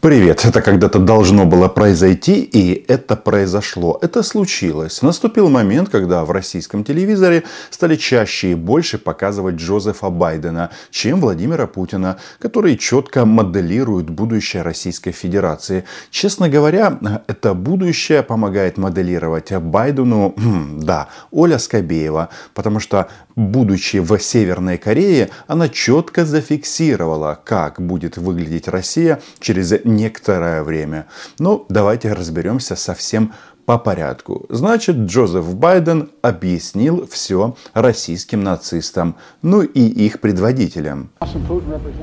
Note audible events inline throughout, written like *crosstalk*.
Привет! Это когда-то должно было произойти, и это произошло. Это случилось. Наступил момент, когда в российском телевизоре стали чаще и больше показывать Джозефа Байдена, чем Владимира Путина, который четко моделирует будущее Российской Федерации. Честно говоря, это будущее помогает моделировать Байдену, *clears throat* да, Оля Скобеева, потому что будучи в Северной Корее, она четко зафиксировала, как будет выглядеть Россия через некоторое время. Ну, давайте разберемся со всем по порядку. Значит, Джозеф Байден объяснил все российским нацистам, ну и их предводителям.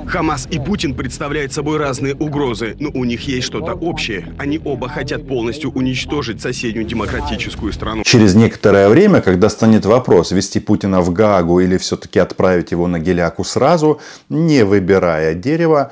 Хамас и Путин представляют собой разные угрозы, но у них есть что-то общее. Они оба хотят полностью уничтожить соседнюю демократическую страну. Через некоторое время, когда станет вопрос, вести Путина в Гаагу или все-таки отправить его на Геляку сразу, не выбирая дерево,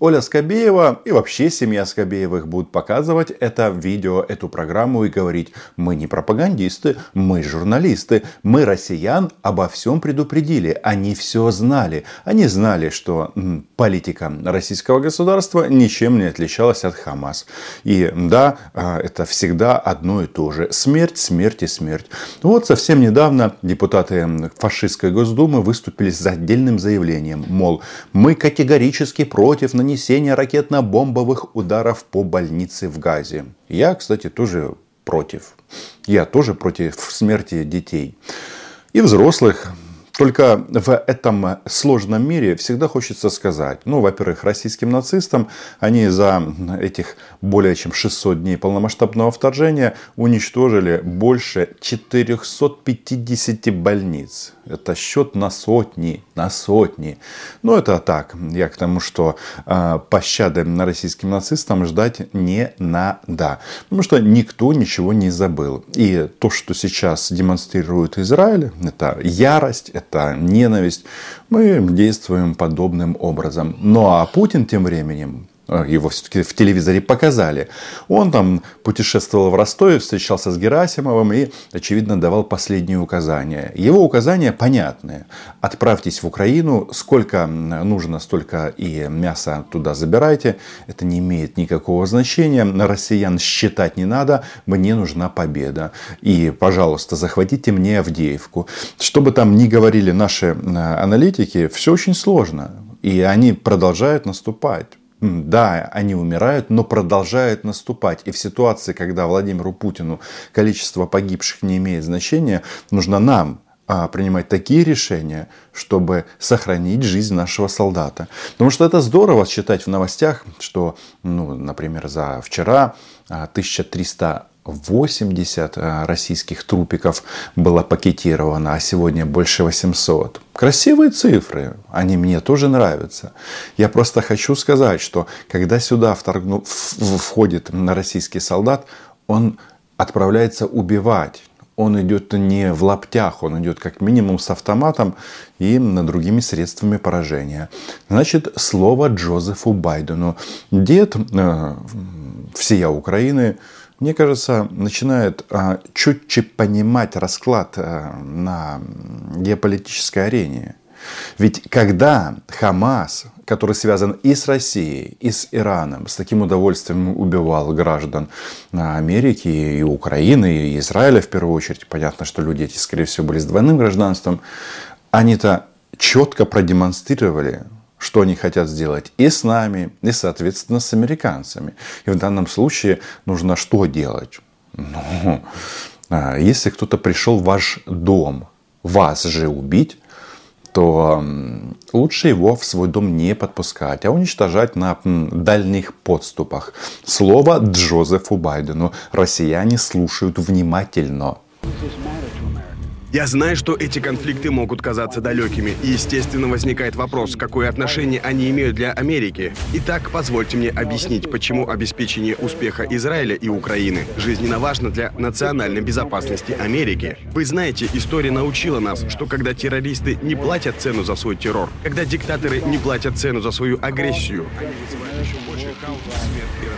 Оля Скобеева и вообще семья Скобеевых будут показывать это видео, эту программу программу и говорить, мы не пропагандисты, мы журналисты, мы россиян обо всем предупредили, они все знали. Они знали, что политика российского государства ничем не отличалась от Хамас. И да, а, это всегда одно и то же. Смерть, смерть и смерть. Вот совсем недавно депутаты фашистской Госдумы выступили с отдельным заявлением, мол, мы категорически против нанесения ракетно-бомбовых ударов по больнице в Газе. Я, кстати, тоже против. Я тоже против смерти детей. И взрослых. Только в этом сложном мире всегда хочется сказать, ну, во-первых, российским нацистам, они за этих более чем 600 дней полномасштабного вторжения уничтожили больше 450 больниц. Это счет на сотни, на сотни. Но это так, я к тому, что э, пощады на российским нацистам ждать не надо. Потому что никто ничего не забыл. И то, что сейчас демонстрирует Израиль, это ярость, это ненависть. Мы действуем подобным образом. Ну а Путин тем временем его все-таки в телевизоре показали. Он там путешествовал в Ростове, встречался с Герасимовым и, очевидно, давал последние указания. Его указания понятные. Отправьтесь в Украину, сколько нужно, столько и мяса туда забирайте. Это не имеет никакого значения. На россиян считать не надо. Мне нужна победа. И, пожалуйста, захватите мне Авдеевку. Что бы там ни говорили наши аналитики, все очень сложно. И они продолжают наступать. Да, они умирают, но продолжают наступать. И в ситуации, когда Владимиру Путину количество погибших не имеет значения, нужно нам принимать такие решения, чтобы сохранить жизнь нашего солдата. Потому что это здорово считать в новостях, что, ну, например, за вчера 1300 а, 80 э, российских трупиков было пакетировано, а сегодня больше 800. Красивые цифры, они мне тоже нравятся. Я просто хочу сказать, что когда сюда вторгну, входит российский солдат, он отправляется убивать. Он идет не в лаптях, он идет как минимум с автоматом и другими средствами поражения. Значит, слово Джозефу Байдену. Дед э, всея Украины мне кажется, начинает а, чутче понимать расклад а, на геополитической арене. Ведь когда Хамас, который связан и с Россией, и с Ираном, с таким удовольствием убивал граждан Америки, и Украины, и Израиля в первую очередь, понятно, что люди эти, скорее всего, были с двойным гражданством, они-то четко продемонстрировали, что они хотят сделать и с нами, и, соответственно, с американцами. И в данном случае нужно что делать? Ну, а, если кто-то пришел в ваш дом, вас же убить, то лучше его в свой дом не подпускать, а уничтожать на дальних подступах. Слово Джозефу Байдену россияне слушают внимательно. Я знаю, что эти конфликты могут казаться далекими, и, естественно, возникает вопрос, какое отношение они имеют для Америки. Итак, позвольте мне объяснить, почему обеспечение успеха Израиля и Украины жизненно важно для национальной безопасности Америки. Вы знаете, история научила нас, что когда террористы не платят цену за свой террор, когда диктаторы не платят цену за свою агрессию, они вызывают еще больше хаоса, смерть и.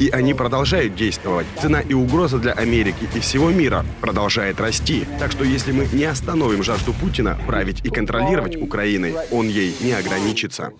И они продолжают действовать. Цена и угроза для Америки и всего мира продолжает расти. Так что если мы не остановим жажду Путина править и контролировать Украиной, он ей не ограничится.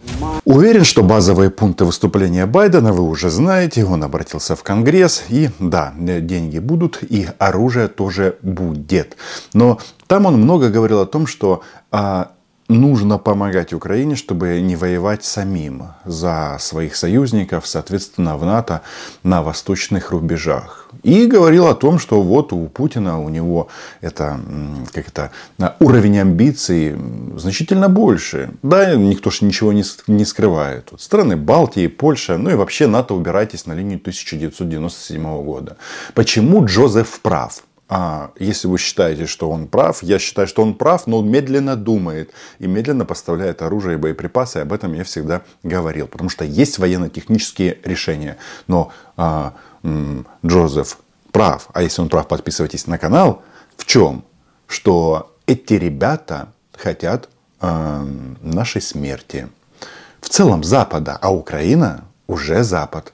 Уверен, что базовые пункты выступления Байдена вы уже знаете. Он обратился в Конгресс. И да, деньги будут, и оружие тоже будет. Но там он много говорил о том, что а, нужно помогать Украине, чтобы не воевать самим за своих союзников, соответственно, в НАТО на восточных рубежах. И говорил о том, что вот у Путина, у него это, как это, уровень амбиций значительно больше. Да, никто же ничего не, скрывает. Вот страны Балтии, Польша, ну и вообще НАТО убирайтесь на линию 1997 года. Почему Джозеф прав? А если вы считаете, что он прав, я считаю, что он прав, но он медленно думает и медленно поставляет оружие и боеприпасы. Об этом я всегда говорил, потому что есть военно-технические решения. Но а, м, Джозеф прав, а если он прав, подписывайтесь на канал. В чем? Что эти ребята хотят а, нашей смерти. В целом Запада, а Украина уже Запад.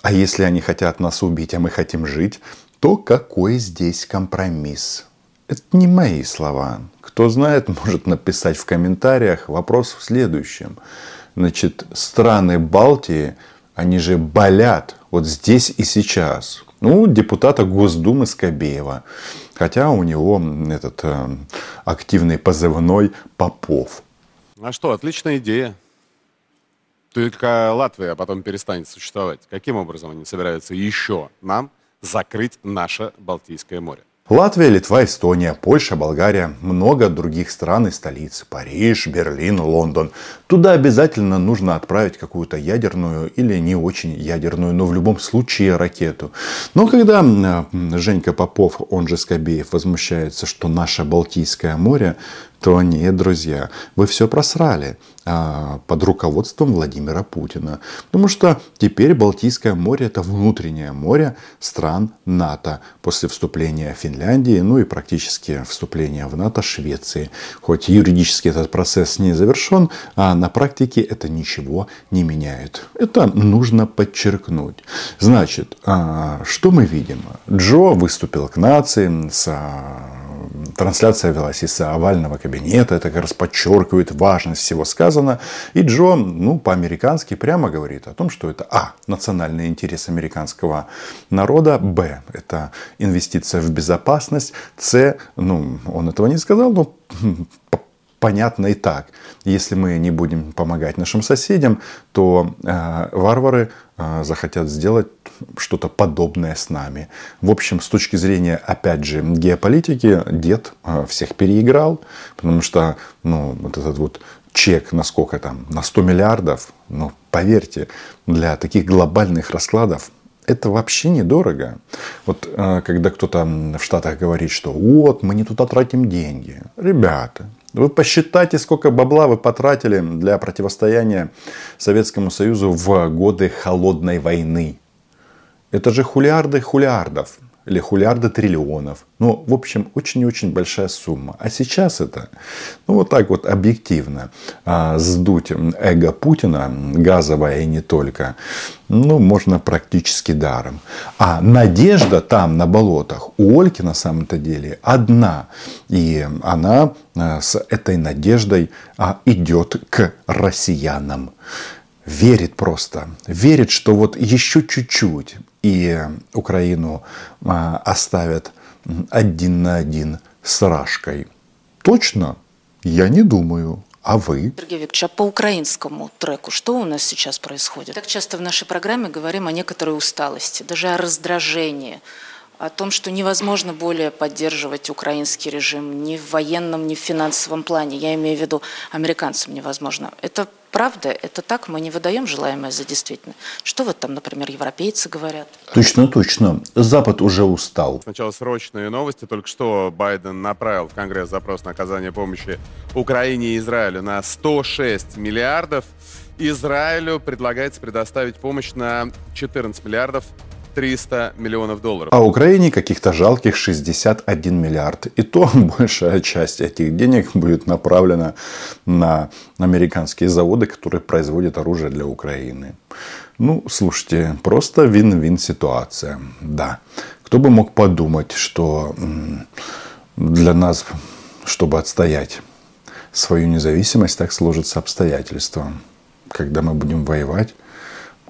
А если они хотят нас убить, а мы хотим жить, то какой здесь компромисс? Это не мои слова. Кто знает, *laughs* может написать в комментариях. Вопрос в следующем. Значит, страны Балтии, они же болят вот здесь и сейчас. Ну, депутата Госдумы Скобеева. Хотя у него этот э, активный позывной Попов. А что, отличная идея. Только Латвия потом перестанет существовать. Каким образом они собираются еще нам закрыть наше Балтийское море. Латвия, Литва, Эстония, Польша, Болгария, много других стран и столиц. Париж, Берлин, Лондон. Туда обязательно нужно отправить какую-то ядерную или не очень ядерную, но в любом случае ракету. Но когда Женька Попов, он же Скобеев, возмущается, что наше Балтийское море то нет, друзья, вы все просрали а, под руководством Владимира Путина. Потому что теперь Балтийское море это внутреннее море стран НАТО после вступления Финляндии, ну и практически вступления в НАТО Швеции. Хоть юридически этот процесс не завершен, а на практике это ничего не меняет. Это нужно подчеркнуть. Значит, а, что мы видим? Джо выступил к нации с Трансляция велась из овального кабинета. Это как раз подчеркивает важность всего сказанного. И Джо, ну, по-американски прямо говорит о том, что это А. Национальный интерес американского народа. Б. Это инвестиция в безопасность. С. Ну, он этого не сказал, но понятно и так. Если мы не будем помогать нашим соседям, то э, варвары э, захотят сделать что-то подобное с нами. В общем, с точки зрения, опять же, геополитики, дед э, всех переиграл, потому что ну, вот этот вот чек на сколько там, на 100 миллиардов, ну, поверьте, для таких глобальных раскладов это вообще недорого. Вот э, когда кто-то в Штатах говорит, что вот, мы не туда тратим деньги. Ребята, вы посчитайте, сколько бабла вы потратили для противостояния Советскому Союзу в годы холодной войны. Это же хулиарды хулиардов или хулиарды триллионов. Ну, в общем, очень и очень большая сумма. А сейчас это, ну, вот так вот объективно а, сдуть эго Путина, газовое и не только, ну, можно практически даром. А надежда там, на болотах, у Ольки на самом-то деле одна. И она а, с этой надеждой а, идет к россиянам верит просто, верит, что вот еще чуть-чуть и Украину а, оставят один на один с Рашкой. Точно? Я не думаю. А вы? Сергей Викторович, а по украинскому треку что у нас сейчас происходит? Так часто в нашей программе говорим о некоторой усталости, даже о раздражении, о том, что невозможно более поддерживать украинский режим ни в военном, ни в финансовом плане. Я имею в виду, американцам невозможно. Это правда, это так, мы не выдаем желаемое за действительно. Что вот там, например, европейцы говорят? Точно, точно. Запад уже устал. Сначала срочные новости. Только что Байден направил в Конгресс запрос на оказание помощи Украине и Израилю на 106 миллиардов. Израилю предлагается предоставить помощь на 14 миллиардов 300 миллионов долларов. А Украине каких-то жалких 61 миллиард. И то *laughs* большая часть этих денег будет направлена на американские заводы, которые производят оружие для Украины. Ну, слушайте, просто вин-вин ситуация. Да. Кто бы мог подумать, что для нас, чтобы отстоять свою независимость, так сложатся обстоятельства. Когда мы будем воевать,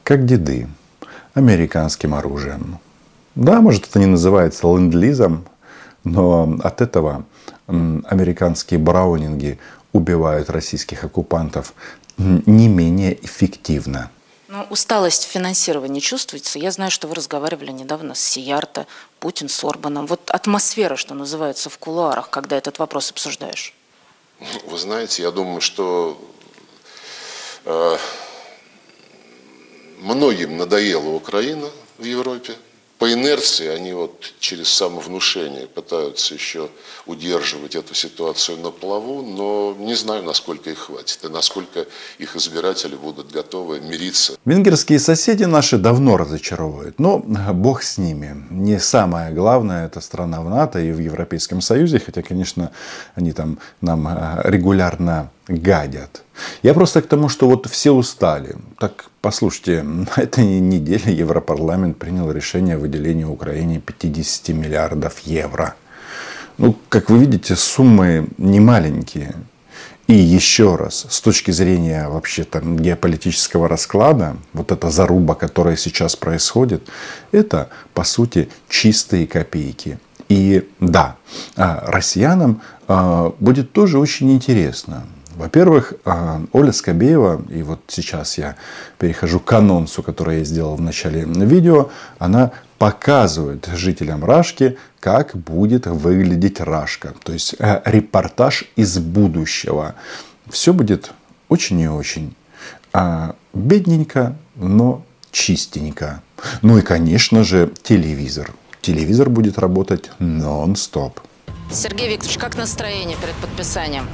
как деды, американским оружием. Да, может, это не называется ленд-лизом, но от этого американские браунинги убивают российских оккупантов не менее эффективно. Но усталость в финансировании чувствуется. Я знаю, что вы разговаривали недавно с Сиярто, Путин с Орбаном. Вот атмосфера, что называется, в кулуарах, когда этот вопрос обсуждаешь. Вы знаете, я думаю, что э, многим надоела Украина в Европе по инерции они вот через самовнушение пытаются еще удерживать эту ситуацию на плаву, но не знаю, насколько их хватит и насколько их избиратели будут готовы мириться. Венгерские соседи наши давно разочаровывают, но бог с ними. Не самое главное, это страна в НАТО и в Европейском Союзе, хотя, конечно, они там нам э, регулярно гадят. Я просто к тому, что вот все устали. Так, послушайте, на этой неделе Европарламент принял решение о выделении Украине 50 миллиардов евро. Ну, как вы видите, суммы не маленькие. И еще раз, с точки зрения вообще там геополитического расклада, вот эта заруба, которая сейчас происходит, это, по сути, чистые копейки. И да, а, россиянам а, будет тоже очень интересно. Во-первых, а, Оля Скобеева, и вот сейчас я перехожу к анонсу, который я сделал в начале видео, она показывает жителям Рашки, как будет выглядеть Рашка. То есть э, репортаж из будущего. Все будет очень и очень а, бедненько, но чистенько. Ну и, конечно же, телевизор. Телевизор будет работать нон-стоп. Сергей Викторович, как настроение перед подписанием?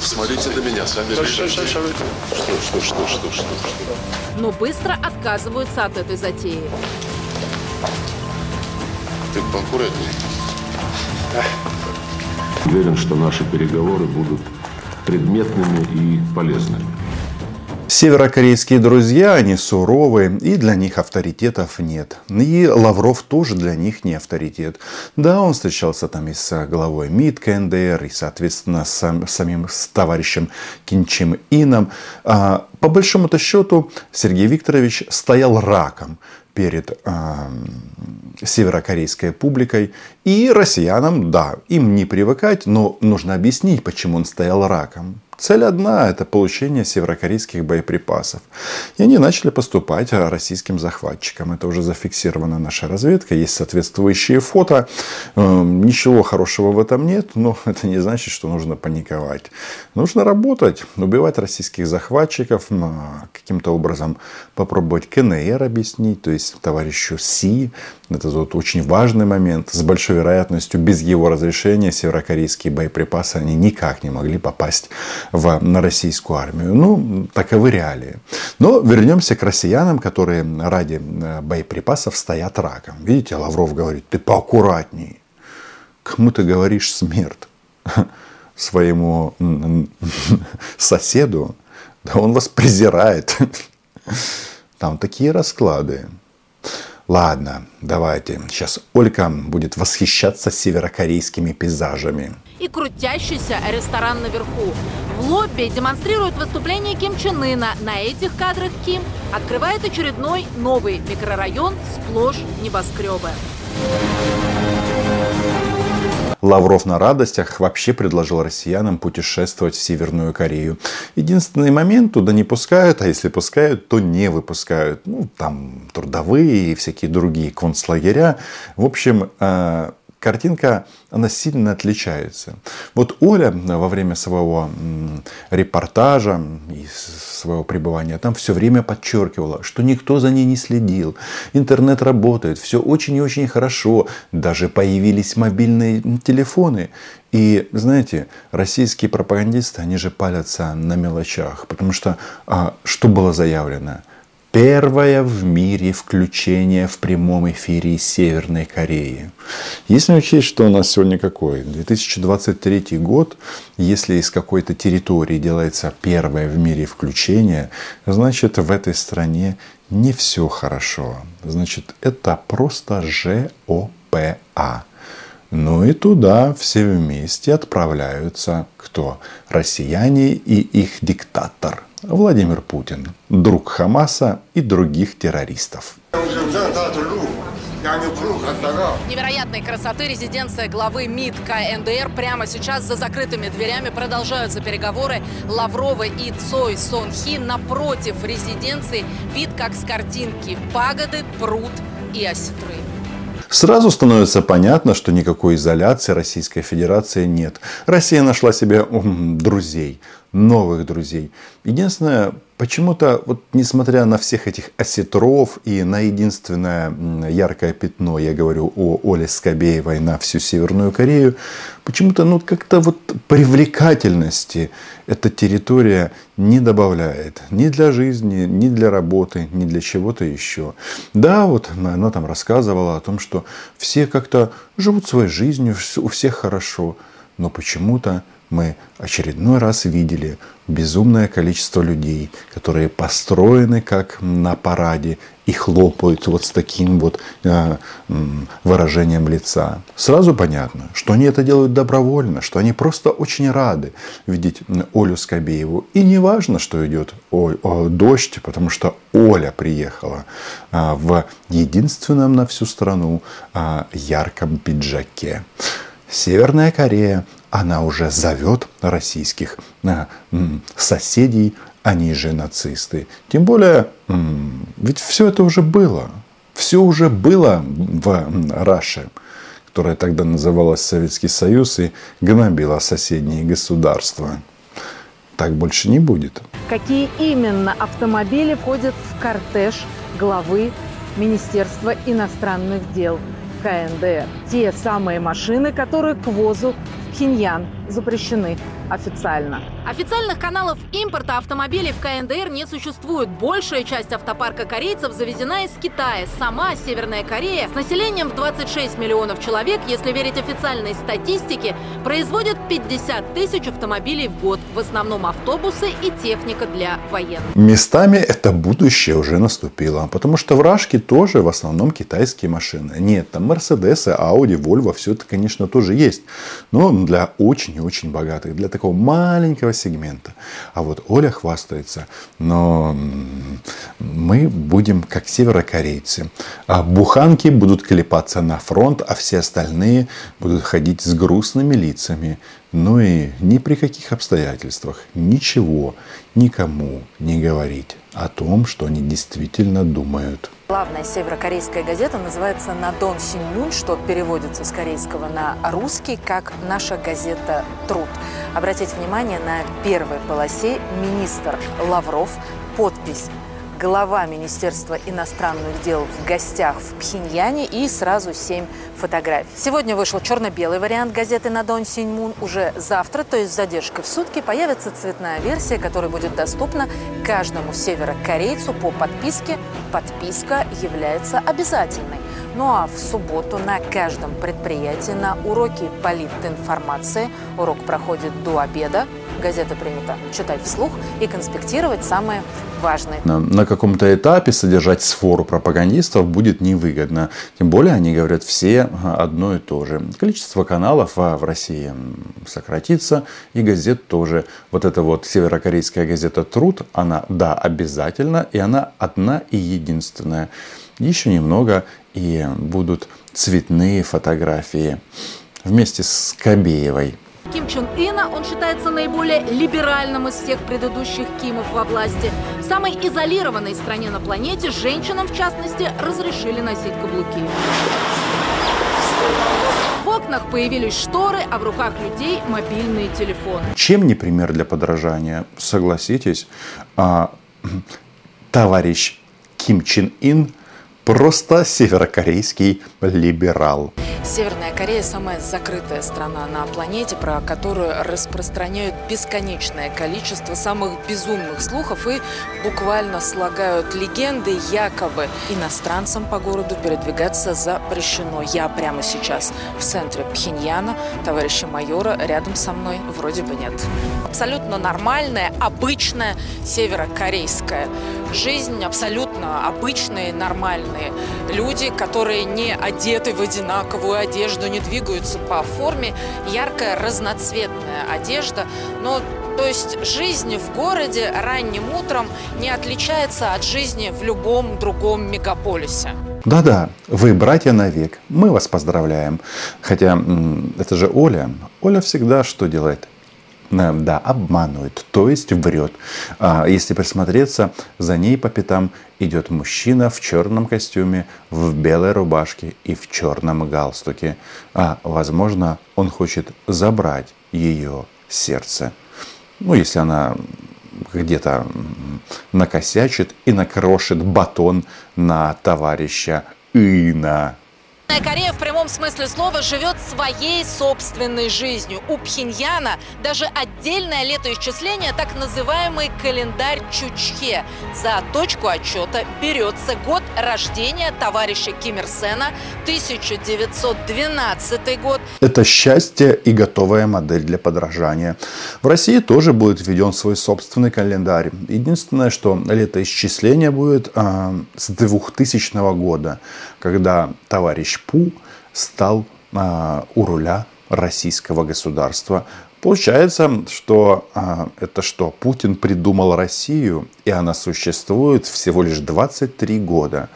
Смотрите на меня, сами что, что, что, что, что, что, что. Но быстро отказываются от этой затеи. Ты поаккуратнее. Уверен, что наши переговоры будут предметными и полезными. Северокорейские друзья, они суровые, и для них авторитетов нет. И Лавров тоже для них не авторитет. Да, он встречался там и с главой МИД КНДР, и, соответственно, с самим с товарищем Кинчем Ином. А, по большому-то счету, Сергей Викторович стоял раком перед э, северокорейской публикой. И россиянам, да, им не привыкать, но нужно объяснить, почему он стоял раком. Цель одна – это получение северокорейских боеприпасов. И они начали поступать российским захватчикам. Это уже зафиксировано наша разведка, есть соответствующие фото. Эм, ничего хорошего в этом нет, но *laughs* это не значит, что нужно паниковать. Нужно работать, убивать российских захватчиков, каким-то образом попробовать КНР объяснить, то есть товарищу Си. Это вот очень важный момент. С большой вероятностью без его разрешения северокорейские боеприпасы они никак не могли попасть в, на российскую армию. Ну, таковы реалии. Но вернемся к россиянам, которые ради э, боеприпасов стоят раком. Видите, Лавров говорит, ты поаккуратней. Кому ты говоришь смерть? *laughs* Своему *laughs* соседу? Да он вас презирает. *laughs* Там такие расклады. Ладно, давайте. Сейчас Олька будет восхищаться северокорейскими пейзажами. И крутящийся ресторан наверху. В лобби демонстрируют выступление Ким Чен Ына. На этих кадрах Ким открывает очередной новый микрорайон сплошь небоскребы. Лавров на радостях вообще предложил россиянам путешествовать в Северную Корею. Единственный момент, туда не пускают, а если пускают, то не выпускают. Ну, там трудовые и всякие другие концлагеря. В общем, э, картинка, она сильно отличается. Вот Оля во время своего репортажа и своего пребывания там все время подчеркивала, что никто за ней не следил. Интернет работает, все очень и очень хорошо. Даже появились мобильные телефоны. И, знаете, российские пропагандисты, они же палятся на мелочах. Потому что, а, что было заявлено? Первое в мире включение в прямом эфире из Северной Кореи. Если учесть, что у нас сегодня какой? 2023 год, если из какой-то территории делается первое в мире включение, значит в этой стране не все хорошо. Значит это просто ЖОПА. Ну и туда все вместе отправляются кто? Россияне и их диктатор Владимир Путин, друг Хамаса и других террористов. Невероятной красоты резиденция главы МИД КНДР. Прямо сейчас за закрытыми дверями продолжаются переговоры Лаврова и Цой Сон Хи. Напротив резиденции вид как с картинки. Пагоды, пруд и осетры. Сразу становится понятно, что никакой изоляции Российской Федерации нет. Россия нашла себе друзей, новых друзей. Единственное, почему-то, вот несмотря на всех этих осетров и на единственное яркое пятно, я говорю о Оле Скобеевой на всю Северную Корею, почему-то ну как-то вот привлекательности эта территория не добавляет ни для жизни, ни для работы, ни для чего-то еще. Да, вот она там рассказывала о том, что все как-то живут своей жизнью, у всех хорошо, но почему-то мы очередной раз видели безумное количество людей, которые построены как на параде и хлопают вот с таким вот э, выражением лица. Сразу понятно, что они это делают добровольно, что они просто очень рады видеть Олю Скобееву. И не важно, что идет о, о, дождь, потому что Оля приехала э, в единственном на всю страну э, ярком пиджаке. Северная Корея она уже зовет российских а, соседей, они же нацисты. Тем более, ведь все это уже было. Все уже было в Раше, которая тогда называлась Советский Союз и гнобила соседние государства. Так больше не будет. Какие именно автомобили входят в кортеж главы Министерства иностранных дел КНДР? Те самые машины, которые к ВОЗу Пхеньян запрещены официально. Официальных каналов импорта автомобилей в КНДР не существует. Большая часть автопарка корейцев завезена из Китая. Сама Северная Корея с населением в 26 миллионов человек, если верить официальной статистике, производит 50 тысяч автомобилей в год. В основном автобусы и техника для военных. Местами это будущее уже наступило. Потому что в Рашке тоже в основном китайские машины. Нет, там Мерседесы, Ауди, Вольво, все это, конечно, тоже есть. Но для очень и очень богатых, для такого маленького сегмента. А вот Оля хвастается, но мы будем как северокорейцы. А буханки будут клепаться на фронт, а все остальные будут ходить с грустными лицами. Ну и ни при каких обстоятельствах ничего никому не говорить о том, что они действительно думают. Главная северокорейская газета называется «Надон Синьмун», что переводится с корейского на русский как «Наша газета Труд». Обратите внимание на первой полосе министр Лавров, подпись глава Министерства иностранных дел в гостях в Пхеньяне и сразу семь фотографий. Сегодня вышел черно-белый вариант газеты на Дон Синьмун. Уже завтра, то есть с задержкой в сутки, появится цветная версия, которая будет доступна каждому северокорейцу по подписке. Подписка является обязательной. Ну а в субботу на каждом предприятии на уроке политинформации урок проходит до обеда. Газета принято читать вслух и конспектировать самые важные. На, на каком-то этапе содержать сфору пропагандистов будет невыгодно. Тем более они говорят все одно и то же. Количество каналов а, в России сократится и газет тоже. Вот эта вот северокорейская газета «Труд», она, да, обязательно, и она одна и единственная. Еще немного и будут цветные фотографии вместе с Кобеевой. Ким Чен Ына, он считается наиболее либеральным из всех предыдущих Кимов во власти. В самой изолированной стране на планете женщинам, в частности, разрешили носить каблуки. В окнах появились шторы, а в руках людей мобильные телефоны. Чем не пример для подражания? Согласитесь, а, товарищ Ким Чен Ин просто северокорейский либерал. Северная Корея – самая закрытая страна на планете, про которую распространяют бесконечное количество самых безумных слухов и буквально слагают легенды, якобы иностранцам по городу передвигаться запрещено. Я прямо сейчас в центре Пхеньяна, товарища майора рядом со мной вроде бы нет. Абсолютно нормальная, обычная северокорейская жизнь, абсолютно обычные, нормальные люди, которые не одеты в одинаковую одежду, не двигаются по форме. Яркая разноцветная одежда. Но то есть жизнь в городе ранним утром не отличается от жизни в любом другом мегаполисе. Да-да, вы братья навек. Мы вас поздравляем. Хотя это же Оля. Оля всегда что делает? Да, обманывает, то есть врет. А если присмотреться, за ней по пятам идет мужчина в черном костюме, в белой рубашке и в черном галстуке. А возможно, он хочет забрать ее сердце. Ну, если она где-то накосячит и накрошит батон на товарища Ина. Корея в прямом смысле слова живет своей собственной жизнью. У Пхеньяна даже отдельное летоисчисление, так называемый календарь Чучхе. За точку отчета берется год рождения товарища Ким Ир Сена, 1912 год. Это счастье и готовая модель для подражания. В России тоже будет введен свой собственный календарь. Единственное, что летоисчисление будет э, с 2000 года, когда товарищ Пу стал а, у руля российского государства. Получается, что а, это что, Путин придумал Россию, и она существует всего лишь 23 года.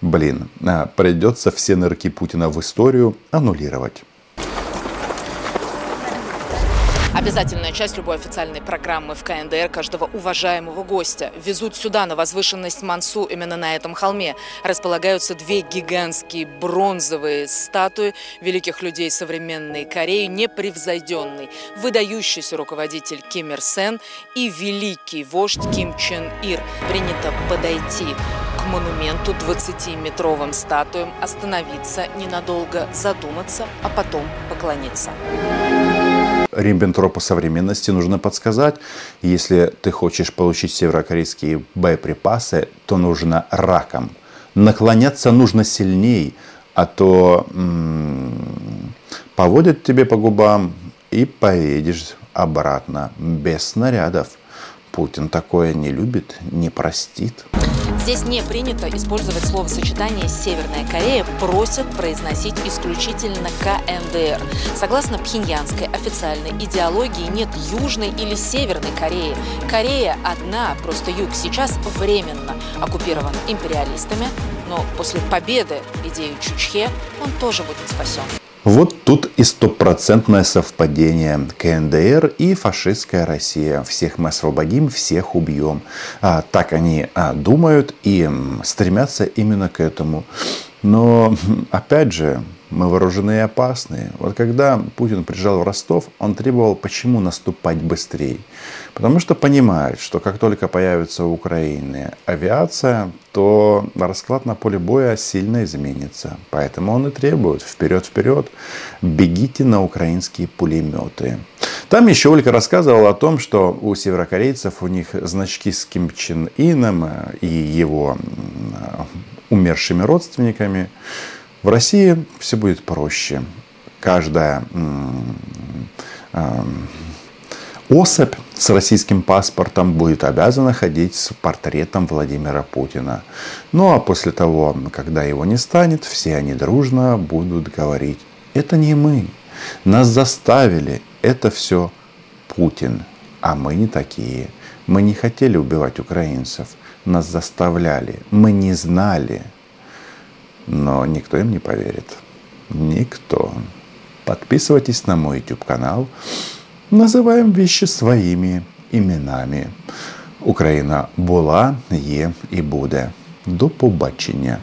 Блин, а, придется все нырки Путина в историю аннулировать. Обязательная часть любой официальной программы в КНДР каждого уважаемого гостя. Везут сюда, на возвышенность Мансу, именно на этом холме. Располагаются две гигантские бронзовые статуи великих людей современной Кореи, непревзойденный, выдающийся руководитель Ким Ир Сен и великий вождь Ким Чен Ир. Принято подойти к монументу 20-метровым статуям, остановиться ненадолго, задуматься, а потом поклониться. Риббентропу современности нужно подсказать. Если ты хочешь получить северокорейские боеприпасы, то нужно раком. Наклоняться нужно сильней, а то м-м, поводят тебе по губам и поедешь обратно без снарядов. Путин такое не любит, не простит. Здесь не принято использовать словосочетание «Северная Корея», просят произносить исключительно КНДР. Согласно пхеньянской официальной идеологии нет Южной или Северной Кореи. Корея одна, просто юг сейчас временно оккупирован империалистами, но после победы идеи Чучхе он тоже будет спасен. Вот тут и стопроцентное совпадение. КНДР и фашистская Россия. Всех мы освободим, всех убьем. А, так они а, думают и стремятся именно к этому. Но, опять же, мы вооружены и опасны. Вот когда Путин приезжал в Ростов, он требовал, почему наступать быстрее. Потому что понимает, что как только появится у Украины авиация, то расклад на поле боя сильно изменится. Поэтому он и требует вперед-вперед, бегите на украинские пулеметы. Там еще Ольга рассказывала о том, что у северокорейцев у них значки с Ким Чен Ином и его умершими родственниками. В России все будет проще. Каждая особь с российским паспортом будет обязана ходить с портретом Владимира Путина. Ну а после того, когда его не станет, все они дружно будут говорить, это не мы, нас заставили, это все Путин, а мы не такие. Мы не хотели убивать украинцев, нас заставляли, мы не знали – но никто им не поверит. Никто. Подписывайтесь на мой YouTube канал. Называем вещи своими именами. Україна була, є і буде. До побачення.